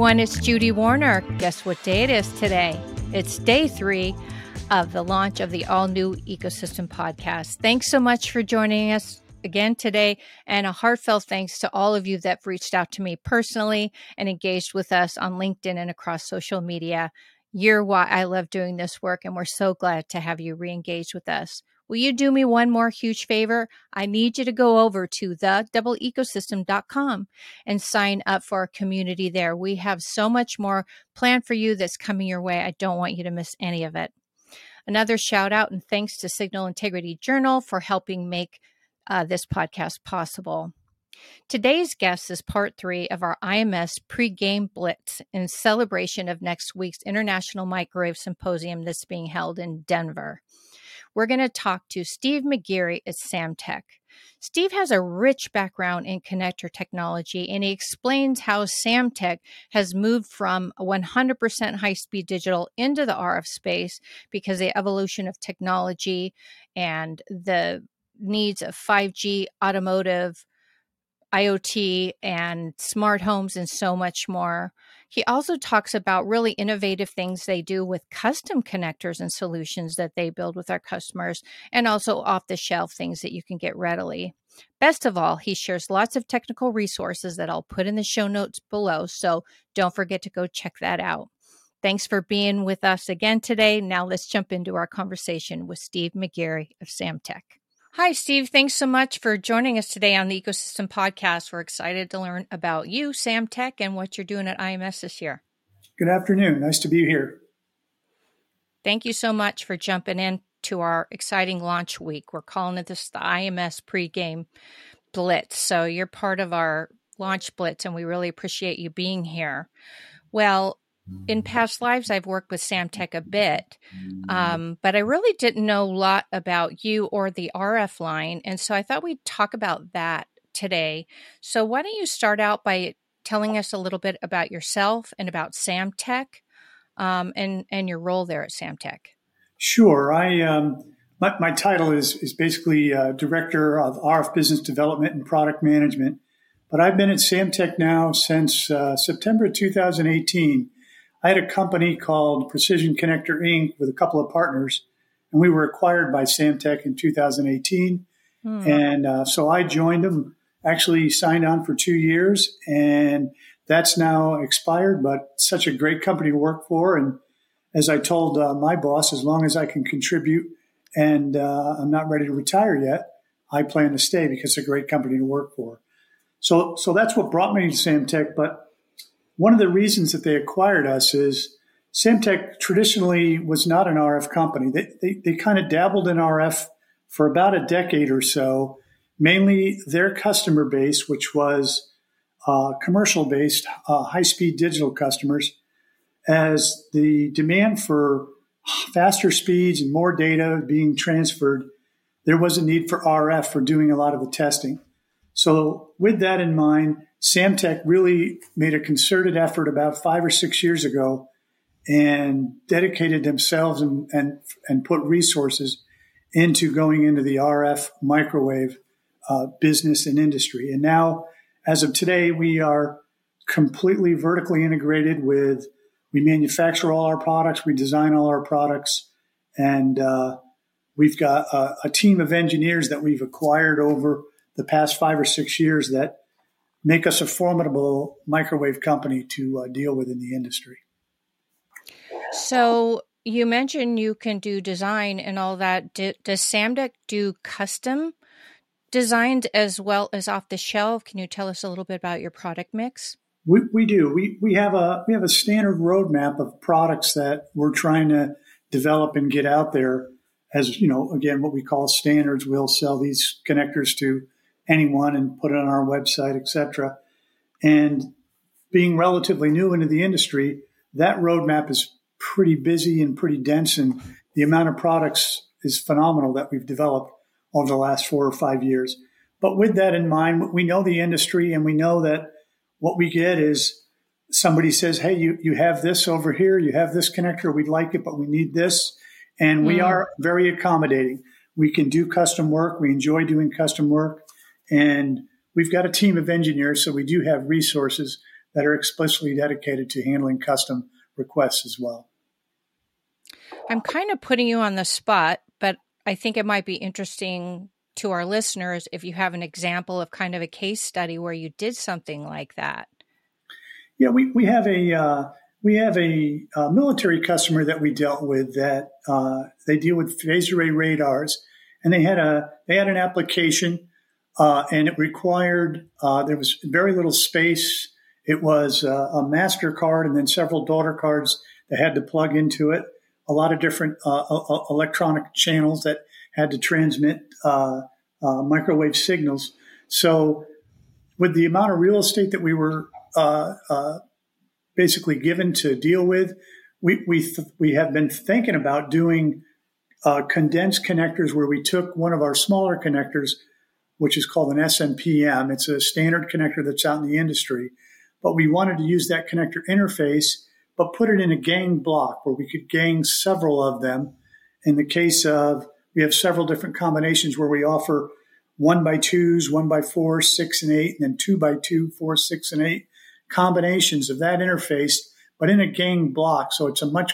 everyone. It's Judy Warner. Guess what day it is today? It's day three of the launch of the all new Ecosystem podcast. Thanks so much for joining us again today, and a heartfelt thanks to all of you that reached out to me personally and engaged with us on LinkedIn and across social media. You're why I love doing this work, and we're so glad to have you re engage with us. Will you do me one more huge favor? I need you to go over to the and sign up for our community there. We have so much more planned for you that's coming your way. I don't want you to miss any of it. Another shout out and thanks to Signal Integrity Journal for helping make uh, this podcast possible. Today's guest is part three of our IMS pre-game blitz in celebration of next week's International Microwave Symposium that's being held in Denver. We're going to talk to Steve McGeary at Samtec. Steve has a rich background in connector technology, and he explains how Samtec has moved from 100% high speed digital into the RF space because the evolution of technology and the needs of 5G, automotive, IoT, and smart homes, and so much more. He also talks about really innovative things they do with custom connectors and solutions that they build with our customers, and also off the shelf things that you can get readily. Best of all, he shares lots of technical resources that I'll put in the show notes below, so don't forget to go check that out. Thanks for being with us again today. Now let's jump into our conversation with Steve McGeary of Samtec. Hi, Steve. Thanks so much for joining us today on the Ecosystem Podcast. We're excited to learn about you, Samtec, and what you're doing at IMS this year. Good afternoon. Nice to be here. Thank you so much for jumping in to our exciting launch week. We're calling it this the IMS pregame blitz. So you're part of our launch blitz, and we really appreciate you being here. Well, in past lives, I've worked with Samtec a bit, um, but I really didn't know a lot about you or the RF line. And so I thought we'd talk about that today. So, why don't you start out by telling us a little bit about yourself and about Samtec um, and, and your role there at Samtec? Sure. I, um, my, my, title is, is basically uh, Director of RF Business Development and Product Management. But I've been at Samtec now since uh, September 2018 I had a company called Precision Connector Inc. with a couple of partners, and we were acquired by Samtec in 2018. Hmm. And uh, so I joined them, actually signed on for two years, and that's now expired, but such a great company to work for. And as I told uh, my boss, as long as I can contribute and uh, I'm not ready to retire yet, I plan to stay because it's a great company to work for. So, so that's what brought me to Samtec. But one of the reasons that they acquired us is Samtec traditionally was not an RF company. They, they, they kind of dabbled in RF for about a decade or so, mainly their customer base, which was uh, commercial based, uh, high speed digital customers, as the demand for faster speeds and more data being transferred, there was a need for RF for doing a lot of the testing. So, with that in mind, Samtec really made a concerted effort about five or six years ago and dedicated themselves and, and, and put resources into going into the RF microwave uh, business and industry. And now, as of today, we are completely vertically integrated with, we manufacture all our products, we design all our products, and uh, we've got a, a team of engineers that we've acquired over the past five or six years that make us a formidable microwave company to uh, deal with in the industry. So you mentioned you can do design and all that. Do, does Samtec do custom designed as well as off the shelf? Can you tell us a little bit about your product mix? We, we do. We, we have a we have a standard roadmap of products that we're trying to develop and get out there. As you know, again, what we call standards. We'll sell these connectors to anyone and put it on our website, etc. And being relatively new into the industry, that roadmap is pretty busy and pretty dense, and the amount of products is phenomenal that we've developed over the last four or five years. But with that in mind, we know the industry and we know that what we get is somebody says, Hey, you, you have this over here, you have this connector, we'd like it, but we need this. And we mm. are very accommodating. We can do custom work. We enjoy doing custom work. And we've got a team of engineers, so we do have resources, that are explicitly dedicated to handling custom requests as well. I'm kind of putting you on the spot, but I think it might be interesting to our listeners if you have an example of kind of a case study where you did something like that. Yeah, we, we have a uh, we have a, a, military customer that we dealt with that uh, they deal with phased array radars, and they had a they had an application, uh, and it required uh, there was very little space. It was uh, a master card and then several daughter cards that had to plug into it. A lot of different uh, electronic channels that had to transmit uh, microwave signals. So, with the amount of real estate that we were basically given to deal with. We we th- we have been thinking about doing uh, condensed connectors where we took one of our smaller connectors, which is called an SMPM. It's a standard connector that's out in the industry, but we wanted to use that connector interface, but put it in a gang block where we could gang several of them. In the case of we have several different combinations where we offer one by twos, one by four, six and eight, and then two by two, four, six and eight combinations of that interface, but in a gang block. So it's a much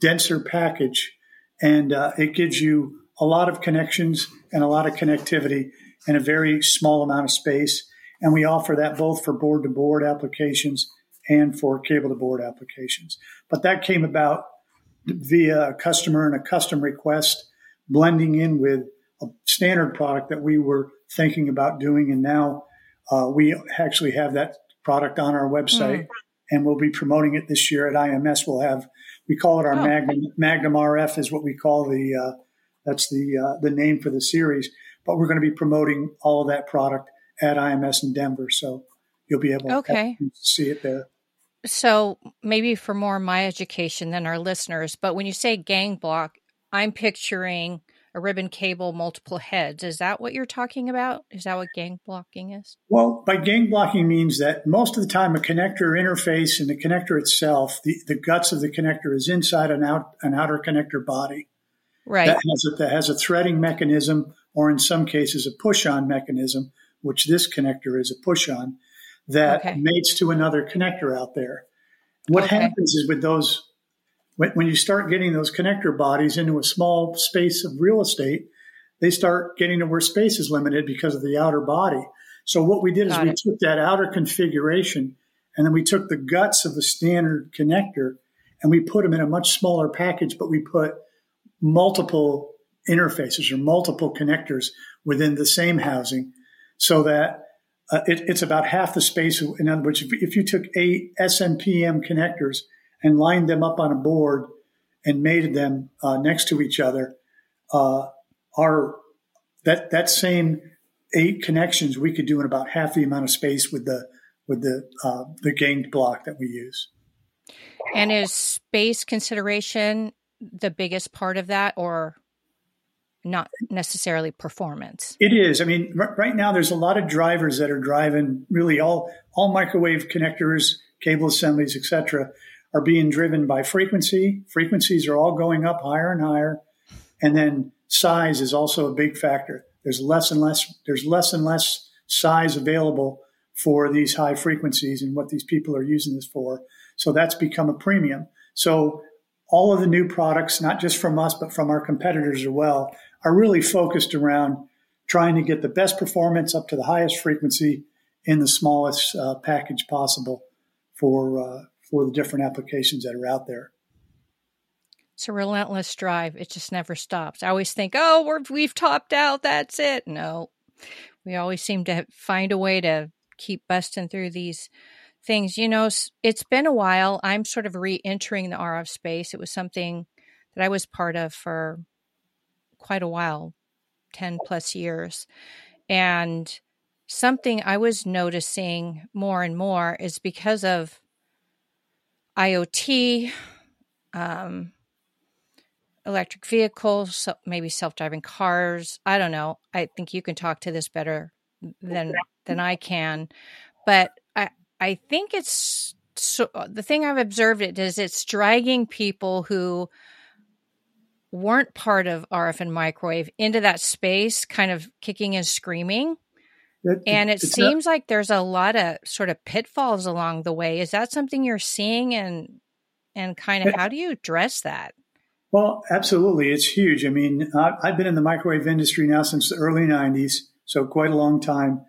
denser package and uh, it gives you a lot of connections and a lot of connectivity in a very small amount of space. And we offer that both for board to board applications and for cable to board applications. But that came about via a customer and a custom request blending in with a standard product that we were thinking about doing. And now uh, we actually have that product on our website, mm. and we'll be promoting it this year at IMS. We'll have we call it our oh. Magnum Magnum RF is what we call the uh, that's the uh, the name for the series. But we're going to be promoting all of that product at IMS in Denver, so you'll be able okay. to see it there. So maybe for more my education than our listeners, but when you say gang block, I'm picturing a ribbon cable, multiple heads. Is that what you're talking about? Is that what gang blocking is? Well, by gang blocking means that most of the time a connector interface and the connector itself, the, the guts of the connector is inside an out an outer connector body. Right. That has a, that has a threading mechanism or in some cases a push on mechanism, which this connector is a push on that okay. mates to another connector out there. What okay. happens is with those when, when you start getting those connector bodies into a small space of real estate, they start getting to where space is limited because of the outer body. So what we did is we it. took that outer configuration and then we took the guts of the standard connector and we put them in a much smaller package, but we put multiple interfaces or multiple connectors within the same housing so that uh, it, it's about half the space. In other words, if, if you took eight SMPM connectors and lined them up on a board and mated them uh, next to each other, uh, are that that same eight connections we could do in about half the amount of space with the with the uh, the ganged block that we use. And is space consideration the biggest part of that, or not necessarily performance? It is. I mean, r- right now there's a lot of drivers that are driving really all all microwave connectors, cable assemblies, etc are being driven by frequency. Frequencies are all going up higher and higher. And then size is also a big factor. There's less and less, there's less and less size available for these high frequencies and what these people are using this for. So that's become a premium. So all of the new products, not just from us, but from our competitors as well, are really focused around trying to get the best performance up to the highest frequency in the smallest uh, package possible for uh, for the different applications that are out there. It's a relentless drive. It just never stops. I always think, oh, we're, we've topped out. That's it. No, we always seem to find a way to keep busting through these things. You know, it's been a while. I'm sort of re entering the RF space. It was something that I was part of for quite a while 10 plus years. And something I was noticing more and more is because of IoT, um, electric vehicles, maybe self-driving cars. I don't know. I think you can talk to this better than than I can, but I think it's so, the thing I've observed it is it's dragging people who weren't part of RF and microwave into that space, kind of kicking and screaming It, and it seems not, like there's a lot of sort of pitfalls along the way. Is that something you're seeing and and kind of how do you address that? Well, absolutely. It's huge. I mean, I've been in the microwave industry now since the early 90s, so quite a long time.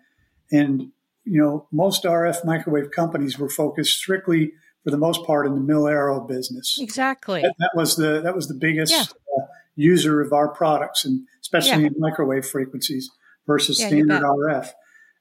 And, you know, most RF microwave companies were focused strictly, for the most part, in the mil aero business. Exactly. That, that, was the that was the biggest yeah. uh, user of our products, and especially yeah. in microwave frequencies versus yeah, standard RF.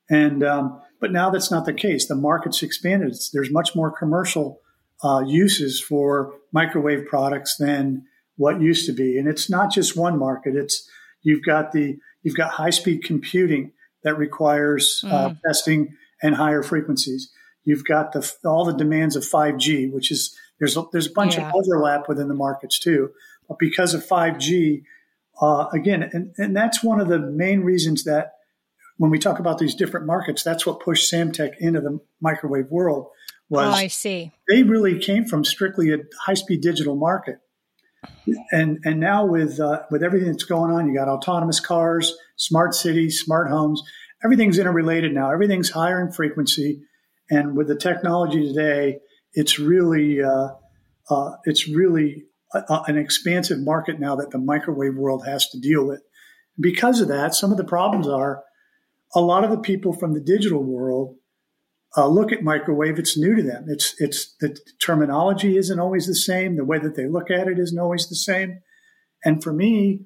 And um, but now that's not the case. The market's expanded. It's, there's much more commercial uh, uses for microwave products than what used to be. And it's not just one market. It's you've got the you've got high speed computing that requires uh, mm. uh, testing and higher frequencies. You've got the all the demands of 5G, which is there's a, there's a bunch yeah. of overlap within the markets too. But because of 5G, uh, again, and, and that's one of the main reasons that when we talk about these different markets, that's what pushed Samtec into the microwave world. Was oh, I see. They really came from strictly a high speed digital market, and and now with uh, with everything that's going on, you got autonomous cars, smart cities, smart homes. Everything's interrelated now. Everything's higher in frequency, and with the technology today, it's really uh, uh, it's really a, a, an expansive market now that the microwave world has to deal with. Because of that, some of the problems are a lot of the people from the digital world uh, look at microwave. It's new to them. It's it's the terminology isn't always the same. The way that they look at it isn't always the same. And for me,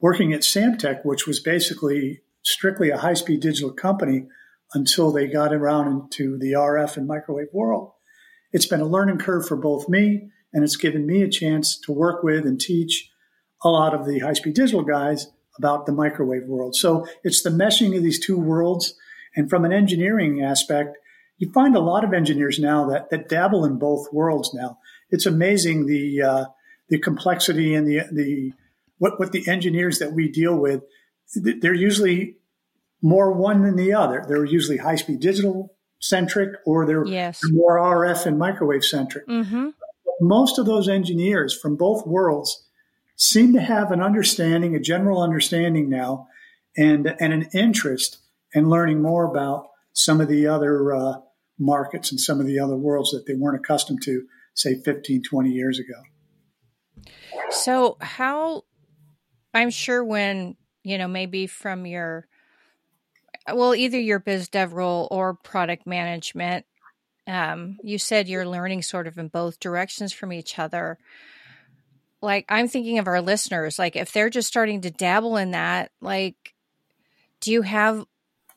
working at Samtec, which was basically strictly a high speed digital company until they got around into the RF and microwave world, it's been a learning curve for both me and it's given me a chance to work with and teach a lot of the high speed digital guys about the microwave world. So it's the meshing of these two worlds. And from an engineering aspect, you find a lot of engineers now that, that dabble in both worlds now. It's amazing the, uh, the complexity and the, the, what, what the engineers that we deal with, they're usually more one than the other. They're usually high speed digital centric or they're yes. more RF and microwave centric. Mm-hmm. Most of those engineers from both worlds seem to have an understanding, a general understanding now, and and an interest in learning more about some of the other uh, markets and some of the other worlds that they weren't accustomed to, say 15, 20 years ago. So, how I'm sure when, you know, maybe from your, well, either your biz dev role or product management, um, you said you're learning sort of in both directions from each other like I'm thinking of our listeners, like if they're just starting to dabble in that, like do you have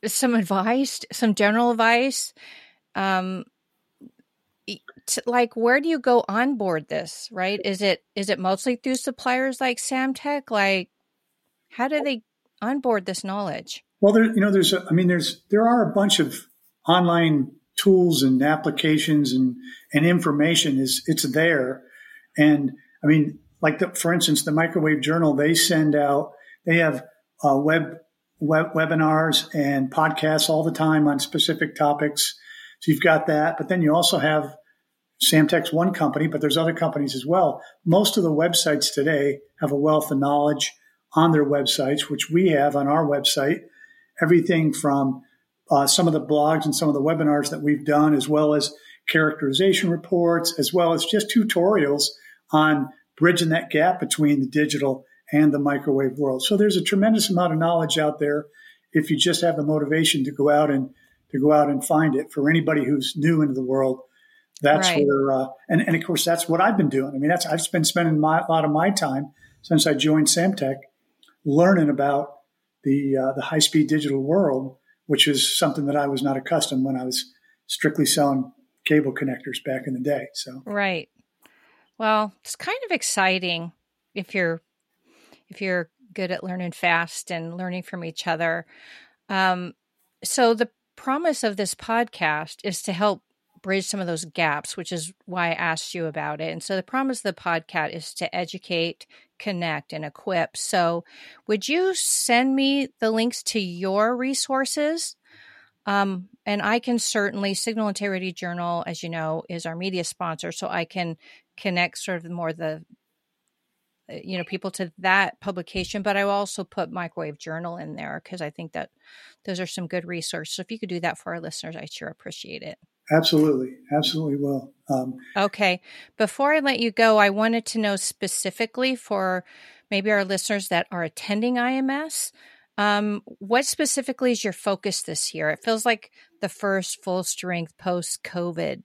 some advice, some general advice? Um to, like where do you go on board this, right? Is it is it mostly through suppliers like Samtec? Like how do they onboard this knowledge? Well, there you know there's a, I mean there's there are a bunch of online tools and applications and and information is it's there and I mean like the, for instance, the Microwave Journal, they send out, they have uh, web, web webinars and podcasts all the time on specific topics. So you've got that, but then you also have Samtec's one company, but there's other companies as well. Most of the websites today have a wealth of knowledge on their websites, which we have on our website. Everything from uh, some of the blogs and some of the webinars that we've done, as well as characterization reports, as well as just tutorials on bridging that gap between the digital and the microwave world. So there's a tremendous amount of knowledge out there if you just have the motivation to go out and to go out and find it for anybody who's new into the world. That's right. where, uh, and, and of course, that's what I've been doing. I mean, that's I've been spending my, a lot of my time since I joined Samtec learning about the uh, the high speed digital world, which is something that I was not accustomed when I was strictly selling cable connectors back in the day. So right, well, it's kind of exciting if you're if you're good at learning fast and learning from each other. Um, so the promise of this podcast is to help bridge some of those gaps, which is why I asked you about it. And so the promise of the podcast is to educate, connect, and equip. So would you send me the links to your resources? Um, and I can certainly Signal Integrity Journal, as you know, is our media sponsor, so I can connect sort of more the you know people to that publication but i will also put microwave journal in there because i think that those are some good resources. So if you could do that for our listeners i sure appreciate it. Absolutely. Absolutely will. Um, okay. Before i let you go i wanted to know specifically for maybe our listeners that are attending ims um, what specifically is your focus this year? It feels like the first full strength post covid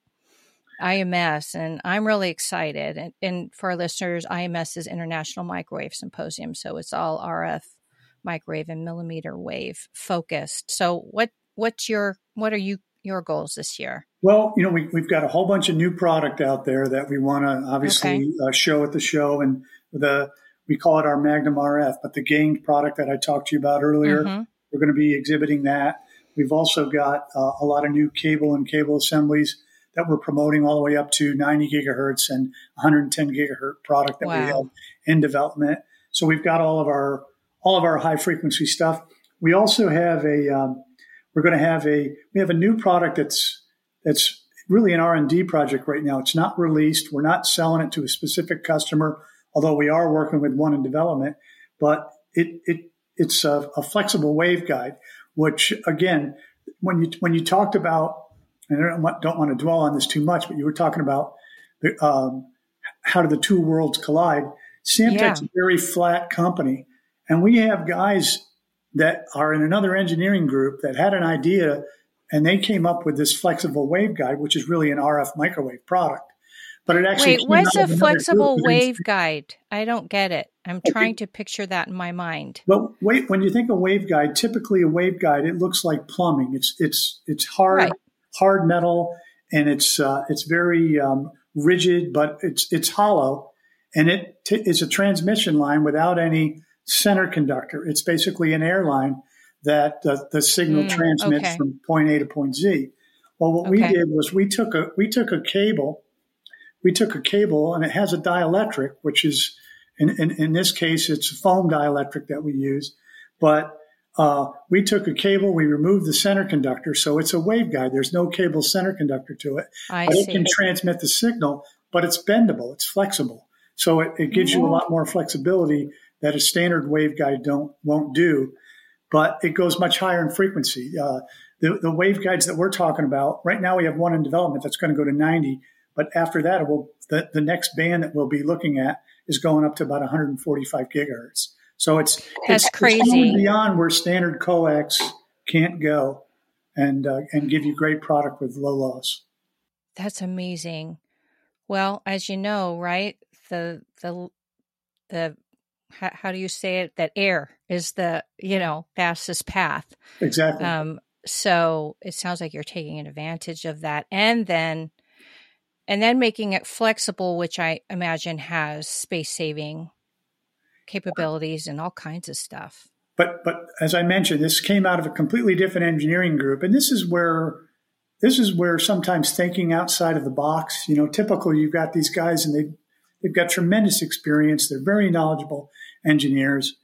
IMS, and I'm really excited. And, and, for our listeners, IMS is International Microwave Symposium, so it's all RF microwave and millimeter wave focused. So, what what's your what are you your goals this year? Well, you know, we, we've got a whole bunch of new product out there that we want to obviously okay. uh, show at the show, and the we call it our Magnum RF, but the ganged product that I talked to you about earlier, mm-hmm. we're going to be exhibiting that. We've also got uh, a lot of new cable and cable assemblies that we're promoting all the way up to 90 gigahertz and 110 gigahertz product that wow. we have in development. So we've got all of our all of our high frequency stuff. We also have a um, we're going to have a we have a new product that's that's really an R and D project right now. It's not released. We're not selling it to a specific customer, although we are working with one in development. But it it it's a, a flexible waveguide, which again, when you when you talked about and I don't want, don't want to dwell on this too much, but you were talking about the, um, how do the two worlds collide. Samtec's yeah. a very flat company, and we have guys that are in another engineering group that had an idea, and they came up with this flexible waveguide, which is really an RF microwave product. But it actually wait. What's a flexible waveguide? I don't get it. I'm okay. trying to picture that in my mind. Well, wait. When you think of waveguide, typically a waveguide, it looks like plumbing. It's it's it's hard. Right hard metal, and it's uh, it's very um, rigid, but it's it's hollow, and it t- it's a transmission line without any center conductor. It's basically an airline that uh, the signal mm, transmits okay. from point A to point Z. Well, what okay. we did was we took a we took a cable, we took a cable, and it has a dielectric, which is in, in, in this case it's a foam dielectric that we use, but uh, we took a cable, we removed the center conductor, so it's a waveguide. There's no cable center conductor to it. I but see. it can transmit the signal, but it's bendable, it's flexible. So it, it gives you a lot more flexibility that a standard waveguide don't won't do. But it goes much higher in frequency. Uh, the, the waveguides that we're talking about right now, we have one in development that's going to go to 90. But after that, it will the, the next band that we'll be looking at is going up to about 145 gigahertz. So it's that's it's, crazy it's beyond where standard coax can't go, and uh, and give you great product with low loss. That's amazing. Well, as you know, right the the the how, how do you say it? That air is the you know fastest path. Exactly. Um, so it sounds like you're taking advantage of that, and then and then making it flexible, which I imagine has space saving capabilities and all kinds of stuff. But but as I mentioned, this came out of a completely different engineering group, and this is where this is where sometimes thinking outside of the box. You know, typically you've got these guys and they they've got tremendous experience. They're very knowledgeable engineers,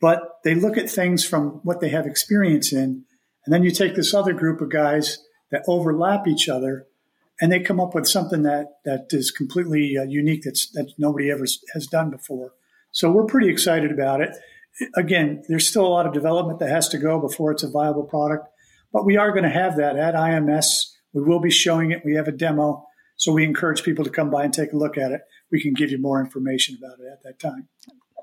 but they look at things from what they have experience in, and then you take this other group of guys that overlap each other, and they come up with something that that is completely uh, unique that's that nobody ever has done before. So we're pretty excited about it. Again, there's still a lot of development that has to go before it's a viable product, but we are going to have that at IMS. We will be showing it. We have a demo. So we encourage people to come by and take a look at it. We can give you more information about it at that time.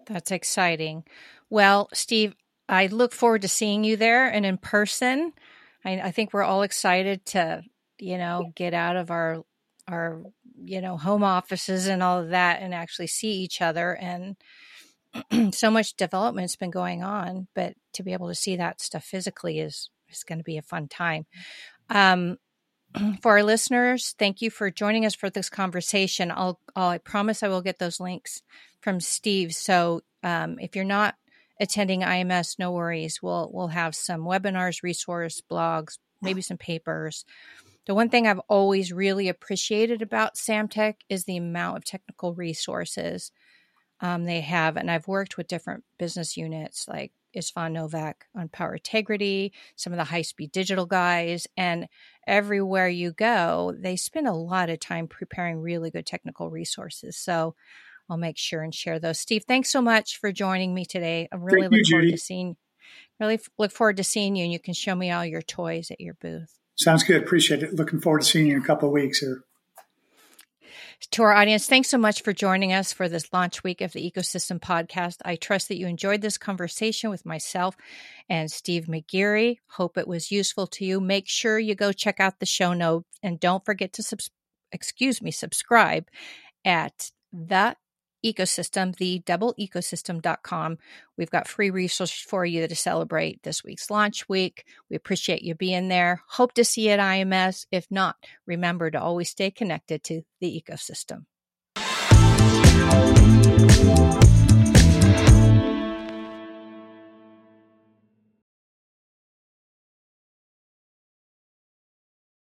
That's exciting. Well, Steve, I look forward to seeing you there and in person. I, I think we're all excited to, you know, get out of our our you know home offices and all of that and actually see each other and so much development's been going on but to be able to see that stuff physically is is going to be a fun time. Um, for our listeners thank you for joining us for this conversation. I'll, I'll i promise i will get those links from steve. So um, if you're not attending ims no worries. We'll we'll have some webinars resource blogs maybe some papers the one thing I've always really appreciated about Samtec is the amount of technical resources um, they have. And I've worked with different business units like Istvan Novak on power integrity, some of the high speed digital guys, and everywhere you go, they spend a lot of time preparing really good technical resources. So I'll make sure and share those. Steve, thanks so much for joining me today. I really Thank look you, forward Judy. to seeing really look forward to seeing you and you can show me all your toys at your booth. Sounds good. Appreciate it. Looking forward to seeing you in a couple of weeks here. To our audience, thanks so much for joining us for this launch week of the Ecosystem Podcast. I trust that you enjoyed this conversation with myself and Steve McGeary. Hope it was useful to you. Make sure you go check out the show notes and don't forget to subs- excuse me, subscribe at the ecosystem, the double ecosystem.com. We've got free resources for you to celebrate this week's launch week. We appreciate you being there. Hope to see you at IMS. If not, remember to always stay connected to the ecosystem.